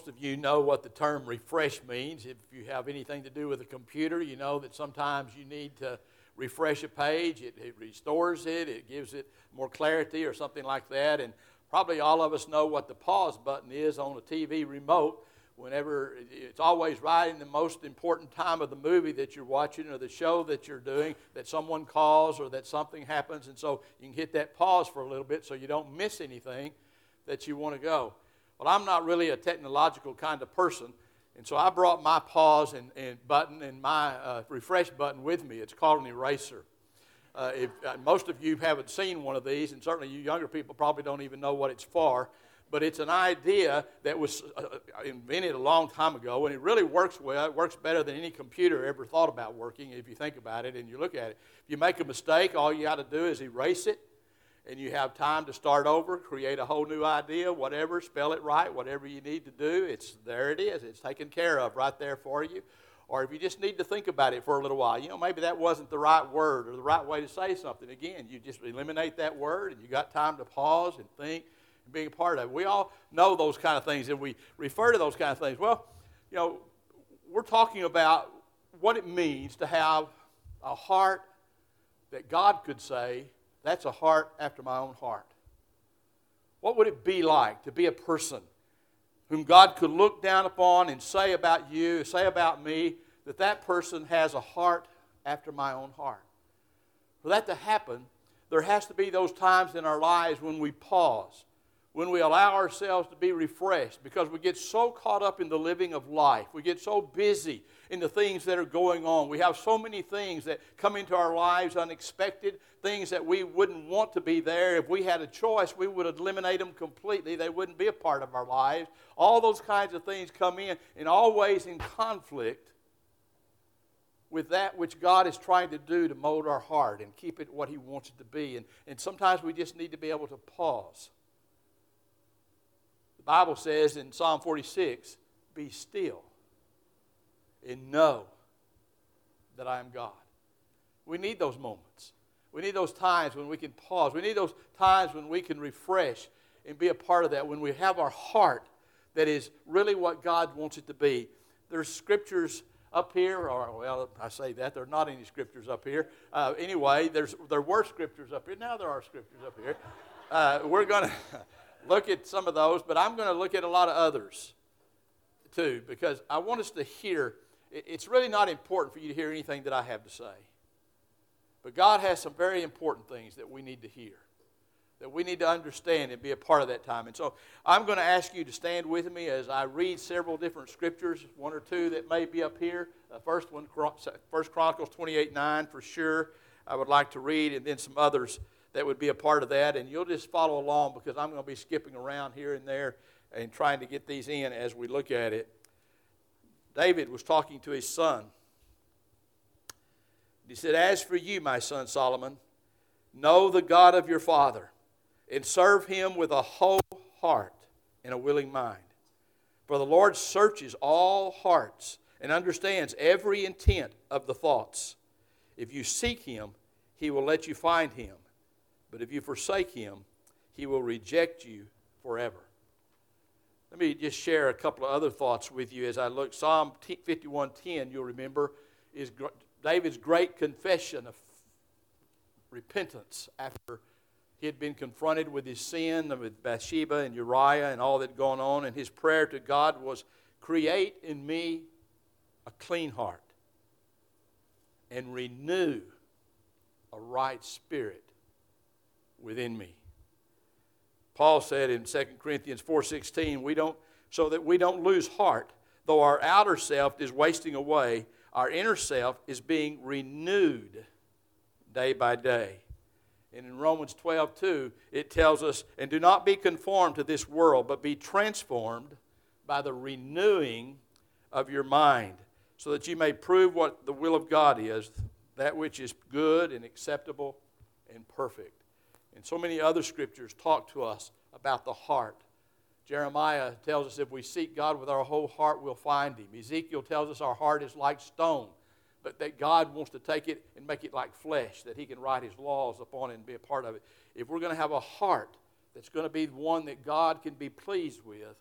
most of you know what the term refresh means. If you have anything to do with a computer, you know that sometimes you need to refresh a page. It, it restores it, it gives it more clarity or something like that. And probably all of us know what the pause button is on a TV remote. Whenever it's always right in the most important time of the movie that you're watching or the show that you're doing, that someone calls or that something happens, and so you can hit that pause for a little bit so you don't miss anything that you want to go. Well, I'm not really a technological kind of person, and so I brought my pause and, and button and my uh, refresh button with me. It's called an eraser. Uh, if, uh, most of you haven't seen one of these, and certainly you younger people probably don't even know what it's for, but it's an idea that was uh, invented a long time ago, and it really works well. It works better than any computer ever thought about working if you think about it and you look at it. If you make a mistake, all you got to do is erase it, and you have time to start over, create a whole new idea, whatever, spell it right, whatever you need to do. It's there. It is. It's taken care of right there for you or if you just need to think about it for a little while, you know, maybe that wasn't the right word or the right way to say something. Again, you just eliminate that word and you got time to pause and think and be a part of it. We all know those kind of things and we refer to those kind of things. Well, you know, we're talking about what it means to have a heart that God could say, that's a heart after my own heart. What would it be like to be a person whom God could look down upon and say about you, say about me, that that person has a heart after my own heart. For that to happen, there has to be those times in our lives when we pause, when we allow ourselves to be refreshed, because we get so caught up in the living of life. We get so busy in the things that are going on. We have so many things that come into our lives unexpected, things that we wouldn't want to be there. If we had a choice, we would eliminate them completely. They wouldn't be a part of our lives. All those kinds of things come in, and always in conflict with that which God is trying to do to mold our heart and keep it what He wants it to be. And, and sometimes we just need to be able to pause. Bible says in Psalm 46 be still and know that I am God. We need those moments. We need those times when we can pause. We need those times when we can refresh and be a part of that, when we have our heart that is really what God wants it to be. There's scriptures up here, or well, I say that there are not any scriptures up here. Uh, anyway, there's there were scriptures up here. Now there are scriptures up here. Uh, we're going to look at some of those, but I'm going to look at a lot of others too because I want us to hear. It's really not important for you to hear anything that I have to say. But God has some very important things that we need to hear, that we need to understand and be a part of that time. And so I'm going to ask you to stand with me as I read several different scriptures, one or two that may be up here. The first one, First Chronicles 28 9 for sure. I would like to read, and then some others that would be a part of that. And you'll just follow along because I'm going to be skipping around here and there and trying to get these in as we look at it. David was talking to his son. He said, As for you, my son Solomon, know the God of your father and serve him with a whole heart and a willing mind. For the Lord searches all hearts and understands every intent of the thoughts. If you seek him, he will let you find him. But if you forsake him, he will reject you forever. Let me just share a couple of other thoughts with you as I look. Psalm 51:10, you'll remember, is David's great confession of repentance after he had been confronted with his sin with Bathsheba and Uriah and all that had gone on. And his prayer to God was, Create in me a clean heart and renew a right spirit within me. Paul said in 2 Corinthians 4:16, we don't so that we don't lose heart, though our outer self is wasting away, our inner self is being renewed day by day. And in Romans 12, 2, it tells us, And do not be conformed to this world, but be transformed by the renewing of your mind, so that you may prove what the will of God is, that which is good and acceptable and perfect. And so many other scriptures talk to us about the heart. Jeremiah tells us if we seek God with our whole heart, we'll find Him. Ezekiel tells us our heart is like stone, but that God wants to take it and make it like flesh, that He can write His laws upon it and be a part of it. If we're going to have a heart that's going to be one that God can be pleased with,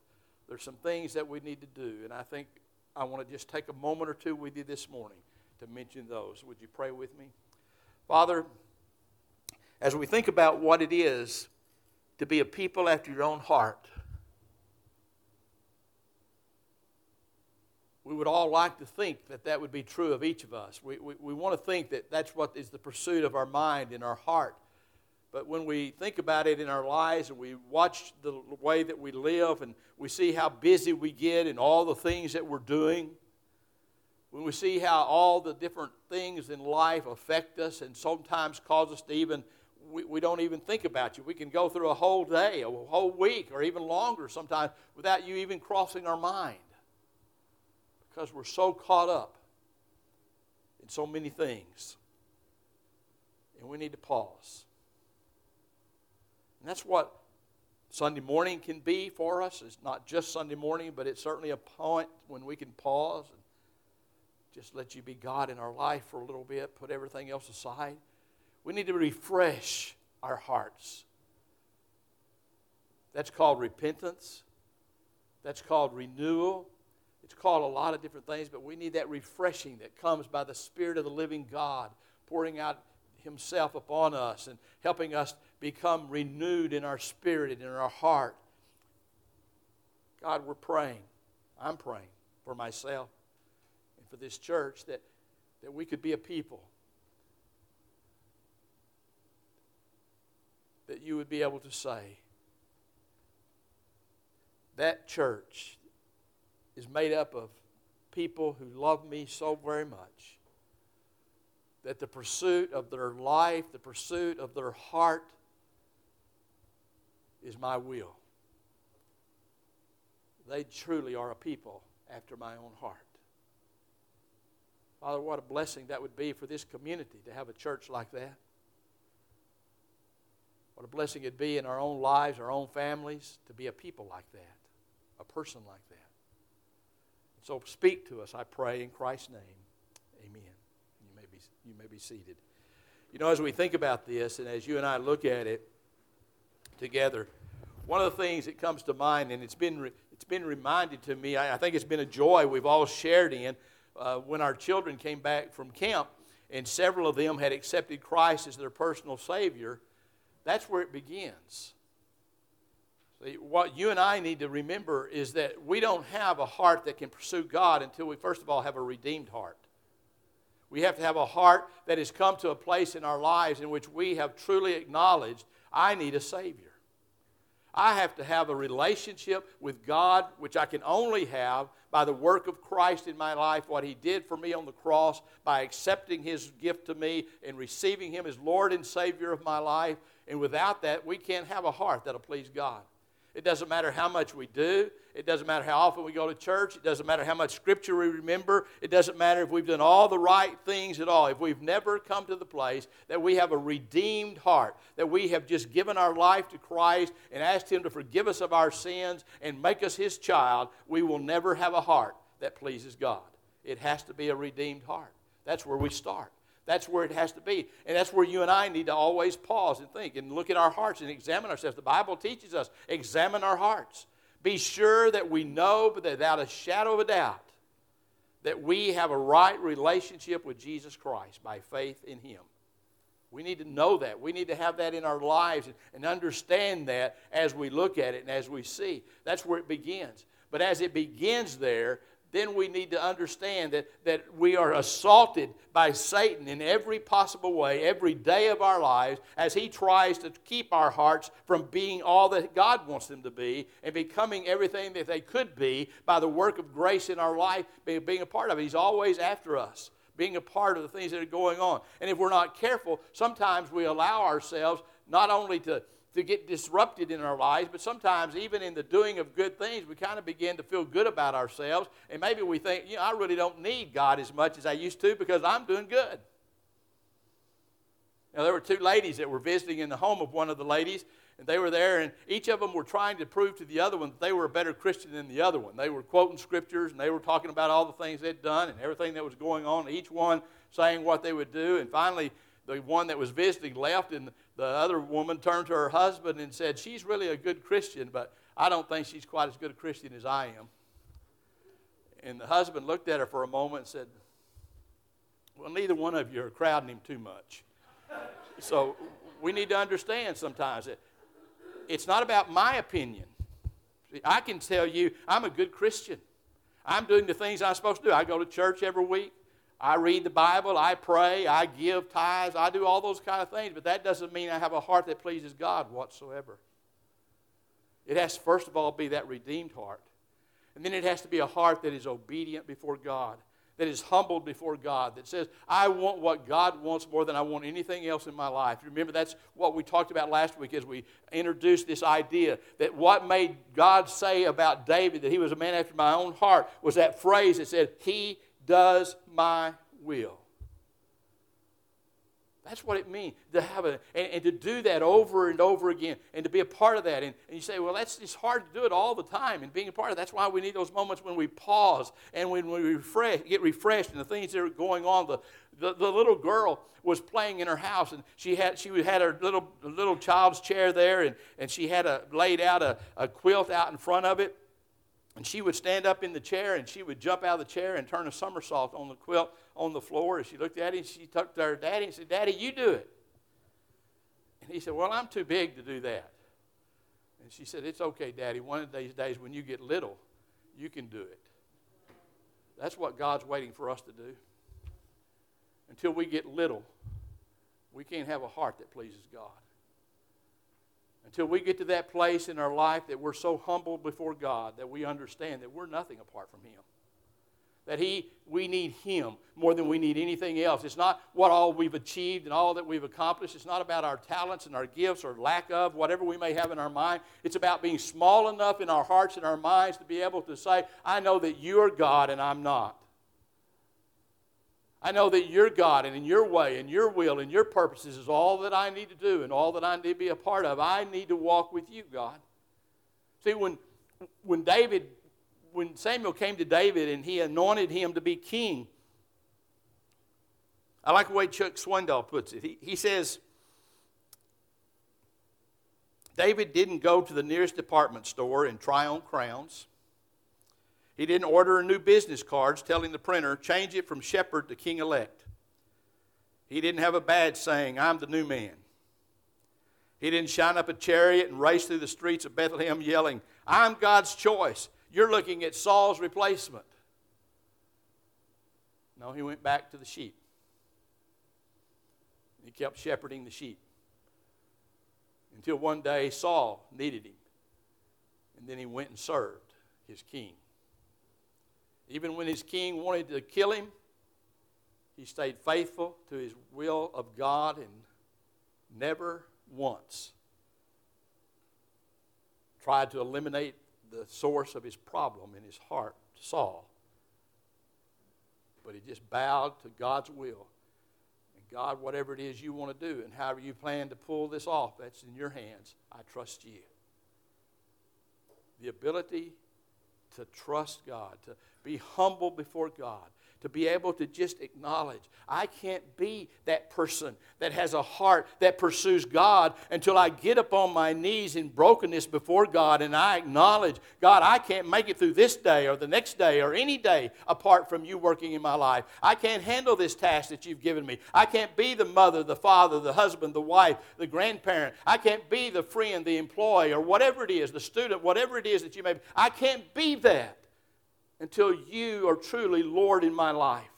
there's some things that we need to do. And I think I want to just take a moment or two with you this morning to mention those. Would you pray with me? Father, as we think about what it is to be a people after your own heart, we would all like to think that that would be true of each of us. We, we, we want to think that that's what is the pursuit of our mind and our heart. But when we think about it in our lives and we watch the way that we live and we see how busy we get and all the things that we're doing, when we see how all the different things in life affect us and sometimes cause us to even, we, we don't even think about you. We can go through a whole day, a whole week, or even longer sometimes without you even crossing our mind because we're so caught up in so many things. And we need to pause. And that's what Sunday morning can be for us. It's not just Sunday morning, but it's certainly a point when we can pause and just let you be God in our life for a little bit, put everything else aside. We need to refresh our hearts. That's called repentance. That's called renewal. It's called a lot of different things, but we need that refreshing that comes by the Spirit of the living God pouring out Himself upon us and helping us become renewed in our spirit and in our heart. God, we're praying. I'm praying for myself and for this church that, that we could be a people that you would be able to say, that church, is made up of people who love me so very much that the pursuit of their life, the pursuit of their heart, is my will. They truly are a people after my own heart. Father, what a blessing that would be for this community to have a church like that. What a blessing it'd be in our own lives, our own families, to be a people like that, a person like that. So speak to us, I pray, in Christ's name. Amen. You may be, you may be seated. You know, as we think about this and as you and I look at it together, one of the things that comes to mind, and it's been, it's been reminded to me, I, I think it's been a joy we've all shared in uh, when our children came back from camp and several of them had accepted Christ as their personal Savior. That's where it begins. What you and I need to remember is that we don't have a heart that can pursue God until we, first of all, have a redeemed heart. We have to have a heart that has come to a place in our lives in which we have truly acknowledged, I need a Savior. I have to have a relationship with God, which I can only have by the work of Christ in my life, what He did for me on the cross, by accepting His gift to me and receiving Him as Lord and Savior of my life. And without that, we can't have a heart that'll please God. It doesn't matter how much we do. It doesn't matter how often we go to church. It doesn't matter how much scripture we remember. It doesn't matter if we've done all the right things at all. If we've never come to the place that we have a redeemed heart, that we have just given our life to Christ and asked Him to forgive us of our sins and make us His child, we will never have a heart that pleases God. It has to be a redeemed heart. That's where we start. That's where it has to be. And that's where you and I need to always pause and think and look at our hearts and examine ourselves. The Bible teaches us examine our hearts. Be sure that we know, but without a shadow of a doubt, that we have a right relationship with Jesus Christ by faith in Him. We need to know that. We need to have that in our lives and, and understand that as we look at it and as we see. That's where it begins. But as it begins there, then we need to understand that, that we are assaulted by Satan in every possible way, every day of our lives, as he tries to keep our hearts from being all that God wants them to be and becoming everything that they could be by the work of grace in our life, being, being a part of it. He's always after us, being a part of the things that are going on. And if we're not careful, sometimes we allow ourselves not only to to get disrupted in our lives, but sometimes even in the doing of good things, we kind of begin to feel good about ourselves. And maybe we think, you know, I really don't need God as much as I used to because I'm doing good. Now, there were two ladies that were visiting in the home of one of the ladies, and they were there, and each of them were trying to prove to the other one that they were a better Christian than the other one. They were quoting scriptures, and they were talking about all the things they'd done and everything that was going on, each one saying what they would do. And finally, the one that was visiting left, and the other woman turned to her husband and said, She's really a good Christian, but I don't think she's quite as good a Christian as I am. And the husband looked at her for a moment and said, Well, neither one of you are crowding him too much. so we need to understand sometimes that it's not about my opinion. I can tell you, I'm a good Christian. I'm doing the things I'm supposed to do. I go to church every week. I read the Bible. I pray. I give tithes. I do all those kind of things. But that doesn't mean I have a heart that pleases God whatsoever. It has to, first of all, be that redeemed heart. And then it has to be a heart that is obedient before God, that is humbled before God, that says, I want what God wants more than I want anything else in my life. Remember, that's what we talked about last week as we introduced this idea that what made God say about David that he was a man after my own heart was that phrase that said, He does my will. That's what it means to have a, and, and, to do that over and over again and to be a part of that. And, and you say, well, that's just hard to do it all the time. And being a part of that's why we need those moments when we pause and when we refresh, get refreshed and the things that are going on. The, the, the little girl was playing in her house and she had, she had her little, little child's chair there and, and she had a, laid out a, a quilt out in front of it. And she would stand up in the chair and she would jump out of the chair and turn a somersault on the quilt on the floor. And she looked at him, and she talked to her daddy and said, Daddy, you do it. And he said, Well, I'm too big to do that. And she said, It's okay, Daddy. One of these days when you get little, you can do it. That's what God's waiting for us to do. Until we get little, we can't have a heart that pleases God until we get to that place in our life that we're so humbled before God that we understand that we're nothing apart from Him. That He, we need Him more than we need anything else. It's not what all we've achieved and all that we've accomplished. It's not about our talents and our gifts or lack of whatever we may have in our mind. It's about being small enough in our hearts and our minds to be able to say, I know that you are God and I'm not. I know that your God and in your way and your will and your purposes is all that I need to do and all that I need to be a part of. I need to walk with you, God. See, when, when David, when Samuel came to David and he anointed him to be king, I like the way Chuck Swindoll puts it. He, he says, David didn't go to the nearest department store and try on crowns. He didn't order new business cards telling the printer, change it from shepherd to king elect. He didn't have a badge saying, I'm the new man. He didn't shine up a chariot and race through the streets of Bethlehem yelling, I'm God's choice. You're looking at Saul's replacement. No, he went back to the sheep. He kept shepherding the sheep until one day Saul needed him. And then he went and served his king. Even when his king wanted to kill him, he stayed faithful to his will of God and never once tried to eliminate the source of his problem in his heart, Saul. But he just bowed to God's will. And God, whatever it is you want to do and however you plan to pull this off, that's in your hands. I trust you. The ability to trust God, to be humble before God, to be able to just acknowledge I can't be that person that has a heart that pursues God until I get up on my knees in brokenness before God and I acknowledge, God, I can't make it through this day or the next day or any day apart from you working in my life. I can't handle this task that you've given me. I can't be the mother, the father, the husband, the wife, the grandparent. I can't be the friend, the employee, or whatever it is, the student, whatever it is that you may be. I can't be that until you are truly Lord in my life.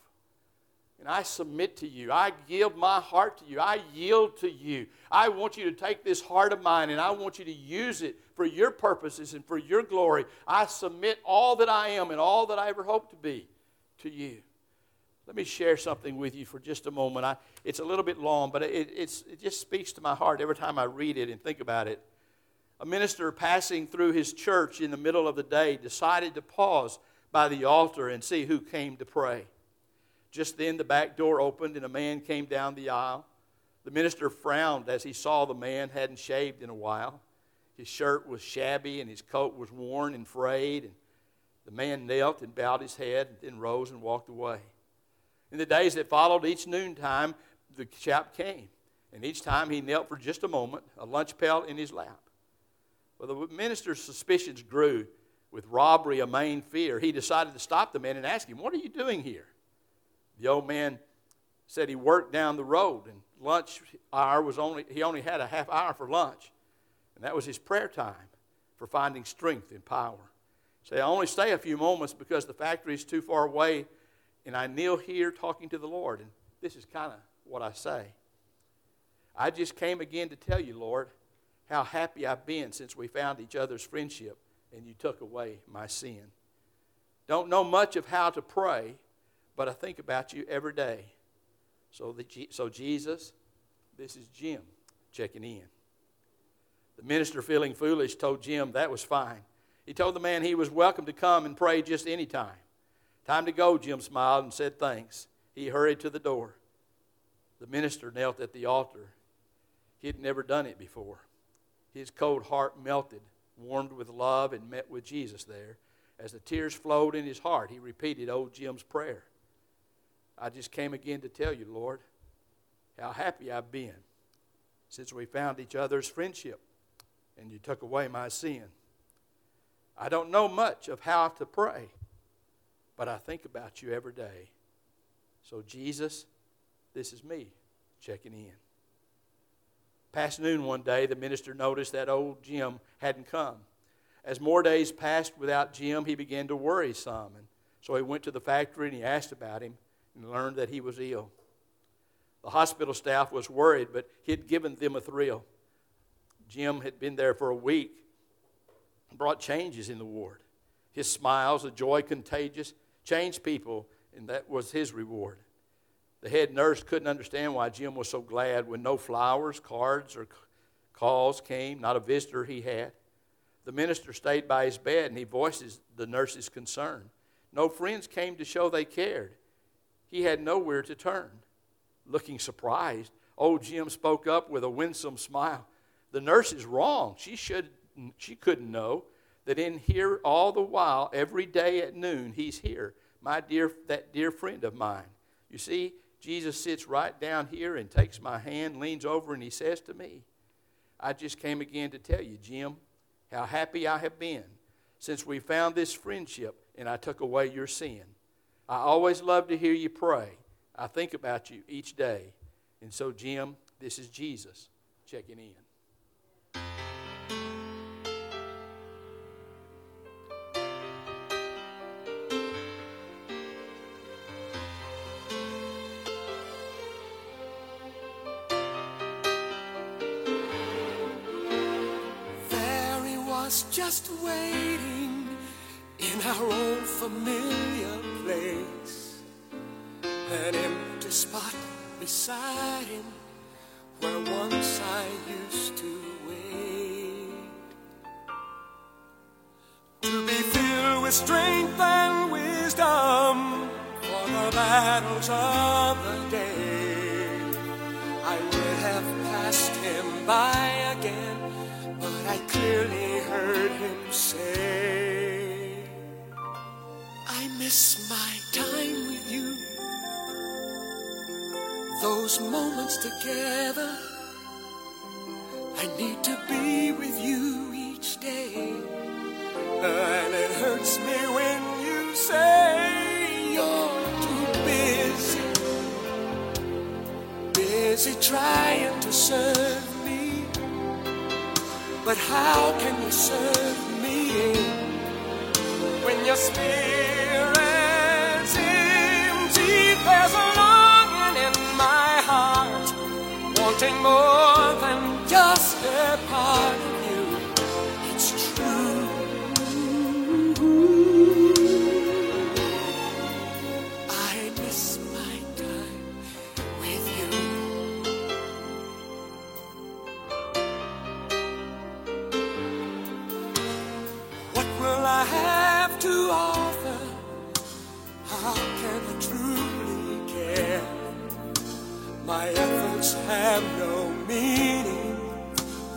And I submit to you. I give my heart to you. I yield to you. I want you to take this heart of mine and I want you to use it for your purposes and for your glory. I submit all that I am and all that I ever hope to be to you. Let me share something with you for just a moment. I, it's a little bit long, but it, it just speaks to my heart every time I read it and think about it. A minister passing through his church in the middle of the day decided to pause by the altar and see who came to pray. Just then the back door opened and a man came down the aisle. The minister frowned as he saw the man hadn't shaved in a while. His shirt was shabby and his coat was worn and frayed. And the man knelt and bowed his head and then rose and walked away. In the days that followed, each noontime, the chap came. And each time he knelt for just a moment, a lunch pail in his lap. Well, the minister's suspicions grew. With robbery a main fear, he decided to stop the man and ask him, What are you doing here? The old man said he worked down the road and lunch hour was only, he only had a half hour for lunch. And that was his prayer time for finding strength and power. Say, I only stay a few moments because the factory is too far away and I kneel here talking to the Lord. And this is kind of what I say. I just came again to tell you, Lord, how happy I've been since we found each other's friendship and you took away my sin. Don't know much of how to pray, but I think about you every day. So, the, so Jesus, this is Jim checking in. The minister, feeling foolish, told Jim that was fine. He told the man he was welcome to come and pray just any time. Time to go, Jim smiled and said thanks. He hurried to the door. The minister knelt at the altar. He had never done it before. His cold heart melted, warmed with love, and met with Jesus there. As the tears flowed in his heart, he repeated old Jim's prayer I just came again to tell you, Lord, how happy I've been since we found each other's friendship and you took away my sin. I don't know much of how to pray, but I think about you every day. So, Jesus, this is me checking in. Past noon one day, the minister noticed that old Jim hadn't come. As more days passed without Jim, he began to worry some. And so he went to the factory and he asked about him and learned that he was ill. The hospital staff was worried, but he had given them a thrill. Jim had been there for a week, and brought changes in the ward. His smiles, a joy contagious, changed people, and that was his reward. The head nurse couldn't understand why Jim was so glad when no flowers, cards, or calls came, not a visitor he had. The minister stayed by his bed and he voiced the nurse's concern. No friends came to show they cared. He had nowhere to turn. Looking surprised, old Jim spoke up with a winsome smile. The nurse is wrong. She, should, she couldn't know that in here all the while, every day at noon, he's here, my dear, that dear friend of mine. You see, Jesus sits right down here and takes my hand, leans over, and he says to me, I just came again to tell you, Jim, how happy I have been since we found this friendship and I took away your sin. I always love to hear you pray. I think about you each day. And so, Jim, this is Jesus checking in. Was just waiting in our old familiar place. An empty spot beside him where once I used to wait. To be filled with strength and wisdom for the battles of the day. I would have passed him by clearly heard him say, I miss my time with you. Those moments together, I need to be with you each day. And it hurts me when you say you're too busy busy trying to serve. But how can you serve me when your spirit's empty? There's a longing in my heart, wanting more than just a part My efforts have no meaning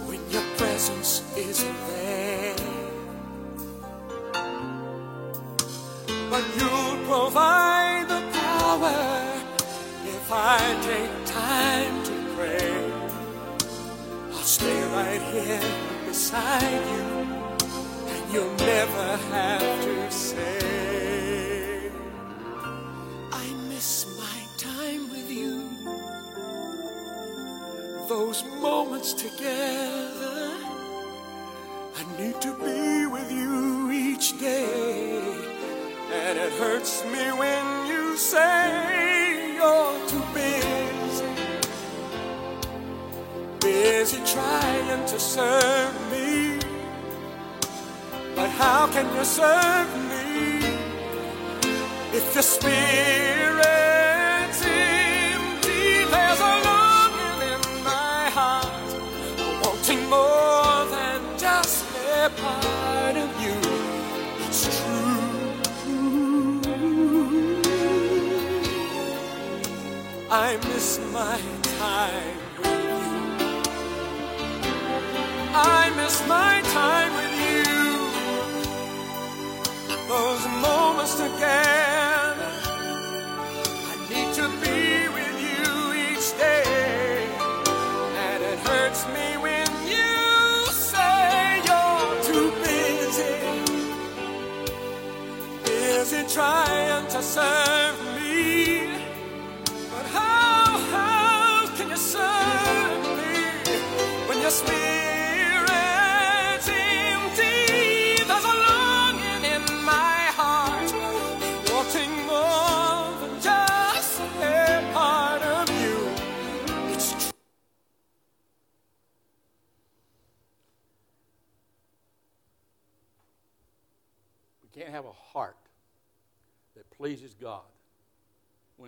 when your presence isn't there. But you'll provide the power if I take time to pray. I'll stay right here beside you and you'll never have to say. Moments together. I need to be with you each day, and it hurts me when you say you're too busy, busy trying to serve me. But how can you serve me if your spirit's I miss my time with you. I miss my time with you. Those moments together. I need to be with you each day. And it hurts me when you say you're too busy. Busy trying to serve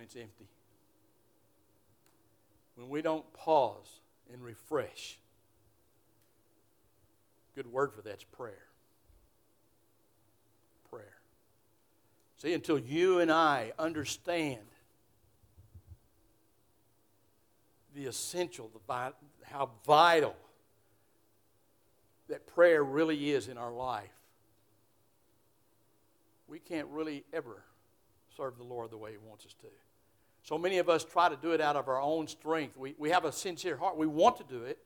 it's empty. When we don't pause and refresh. Good word for that's prayer. Prayer. See, until you and I understand the essential, the how vital that prayer really is in our life, we can't really ever serve the Lord the way He wants us to. So many of us try to do it out of our own strength. We, we have a sincere heart. We want to do it.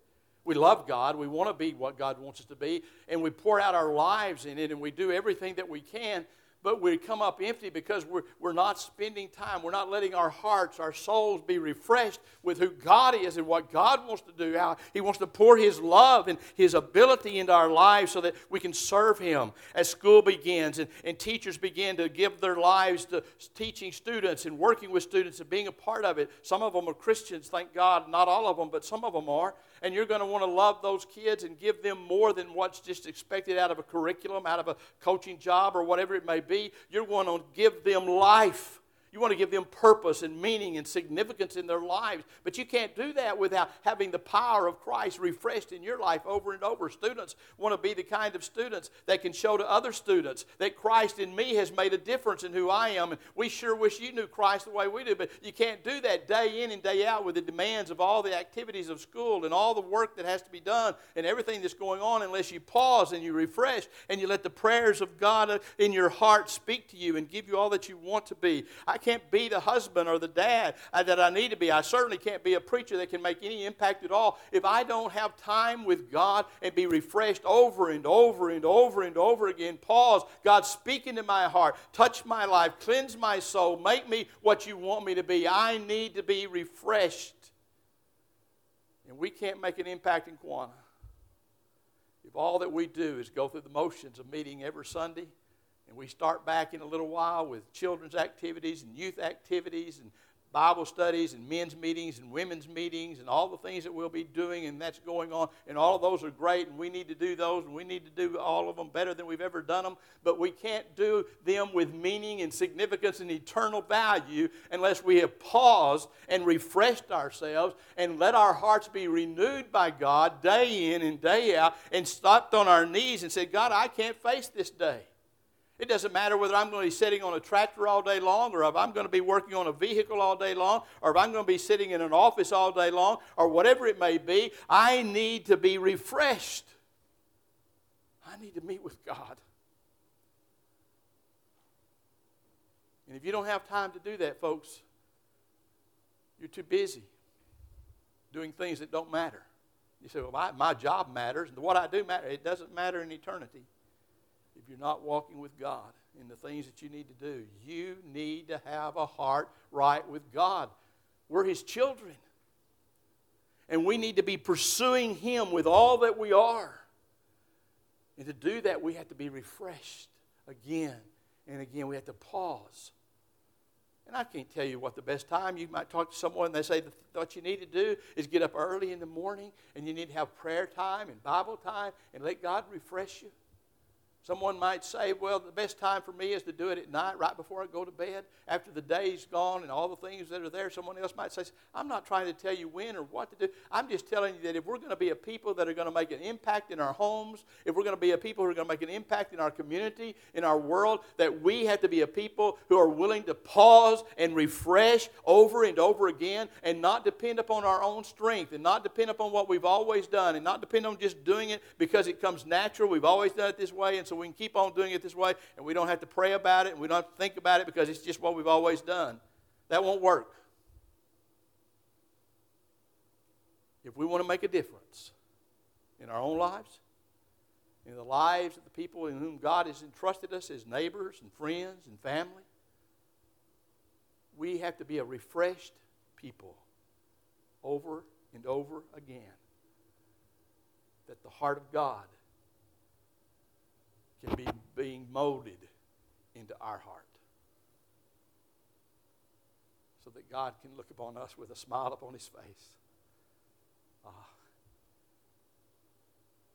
We love God. We want to be what God wants us to be. And we pour out our lives in it and we do everything that we can. But we come up empty because we're, we're not spending time. We're not letting our hearts, our souls be refreshed with who God is and what God wants to do. How He wants to pour His love and His ability into our lives so that we can serve Him as school begins and, and teachers begin to give their lives to teaching students and working with students and being a part of it. Some of them are Christians, thank God. Not all of them, but some of them are. And you're going to want to love those kids and give them more than what's just expected out of a curriculum, out of a coaching job, or whatever it may be. You're going to give them life. You want to give them purpose and meaning and significance in their lives. But you can't do that without having the power of Christ refreshed in your life over and over. Students want to be the kind of students that can show to other students that Christ in me has made a difference in who I am. And we sure wish you knew Christ the way we do, but you can't do that day in and day out with the demands of all the activities of school and all the work that has to be done and everything that's going on unless you pause and you refresh and you let the prayers of God in your heart speak to you and give you all that you want to be. I can't be the husband or the dad uh, that I need to be. I certainly can't be a preacher that can make any impact at all if I don't have time with God and be refreshed over and over and over and over again. Pause. God, speak into my heart, touch my life, cleanse my soul, make me what you want me to be. I need to be refreshed. And we can't make an impact in Quanah if all that we do is go through the motions of meeting every Sunday and we start back in a little while with children's activities and youth activities and Bible studies and men's meetings and women's meetings and all the things that we'll be doing and that's going on. And all of those are great and we need to do those and we need to do all of them better than we've ever done them. But we can't do them with meaning and significance and eternal value unless we have paused and refreshed ourselves and let our hearts be renewed by God day in and day out and stopped on our knees and said, God, I can't face this day. It doesn't matter whether I'm going to be sitting on a tractor all day long, or if I'm going to be working on a vehicle all day long, or if I'm going to be sitting in an office all day long, or whatever it may be. I need to be refreshed. I need to meet with God. And if you don't have time to do that, folks, you're too busy doing things that don't matter. You say, well, my, my job matters, and what I do matters. It doesn't matter in eternity if you're not walking with God in the things that you need to do, you need to have a heart right with God. We're His children. And we need to be pursuing Him with all that we are. And to do that, we have to be refreshed again and again. We have to pause. And I can't tell you what the best time. You might talk to someone and they say what you need to do is get up early in the morning and you need to have prayer time and Bible time and let God refresh you. Someone might say, well, the best time for me is to do it at night, right before I go to bed, after the day's gone and all the things that are there. Someone else might say, I'm not trying to tell you when or what to do. I'm just telling you that if we're going to be a people that are going to make an impact in our homes, if we're going to be a people who are going to make an impact in our community, in our world, that we have to be a people who are willing to pause and refresh over and over again and not depend upon our own strength and not depend upon what we've always done and not depend on just doing it because it comes natural. We've always done it this way. And so we can keep on doing it this way, and we don't have to pray about it, and we don't have to think about it because it's just what we've always done. That won't work. If we want to make a difference in our own lives, in the lives of the people in whom God has entrusted us as neighbors and friends and family, we have to be a refreshed people over and over again. That the heart of God can be being molded into our heart. So that God can look upon us with a smile upon his face. Ah.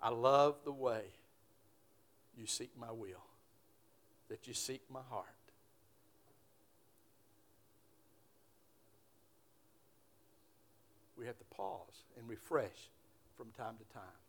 I love the way you seek my will, that you seek my heart. We have to pause and refresh from time to time.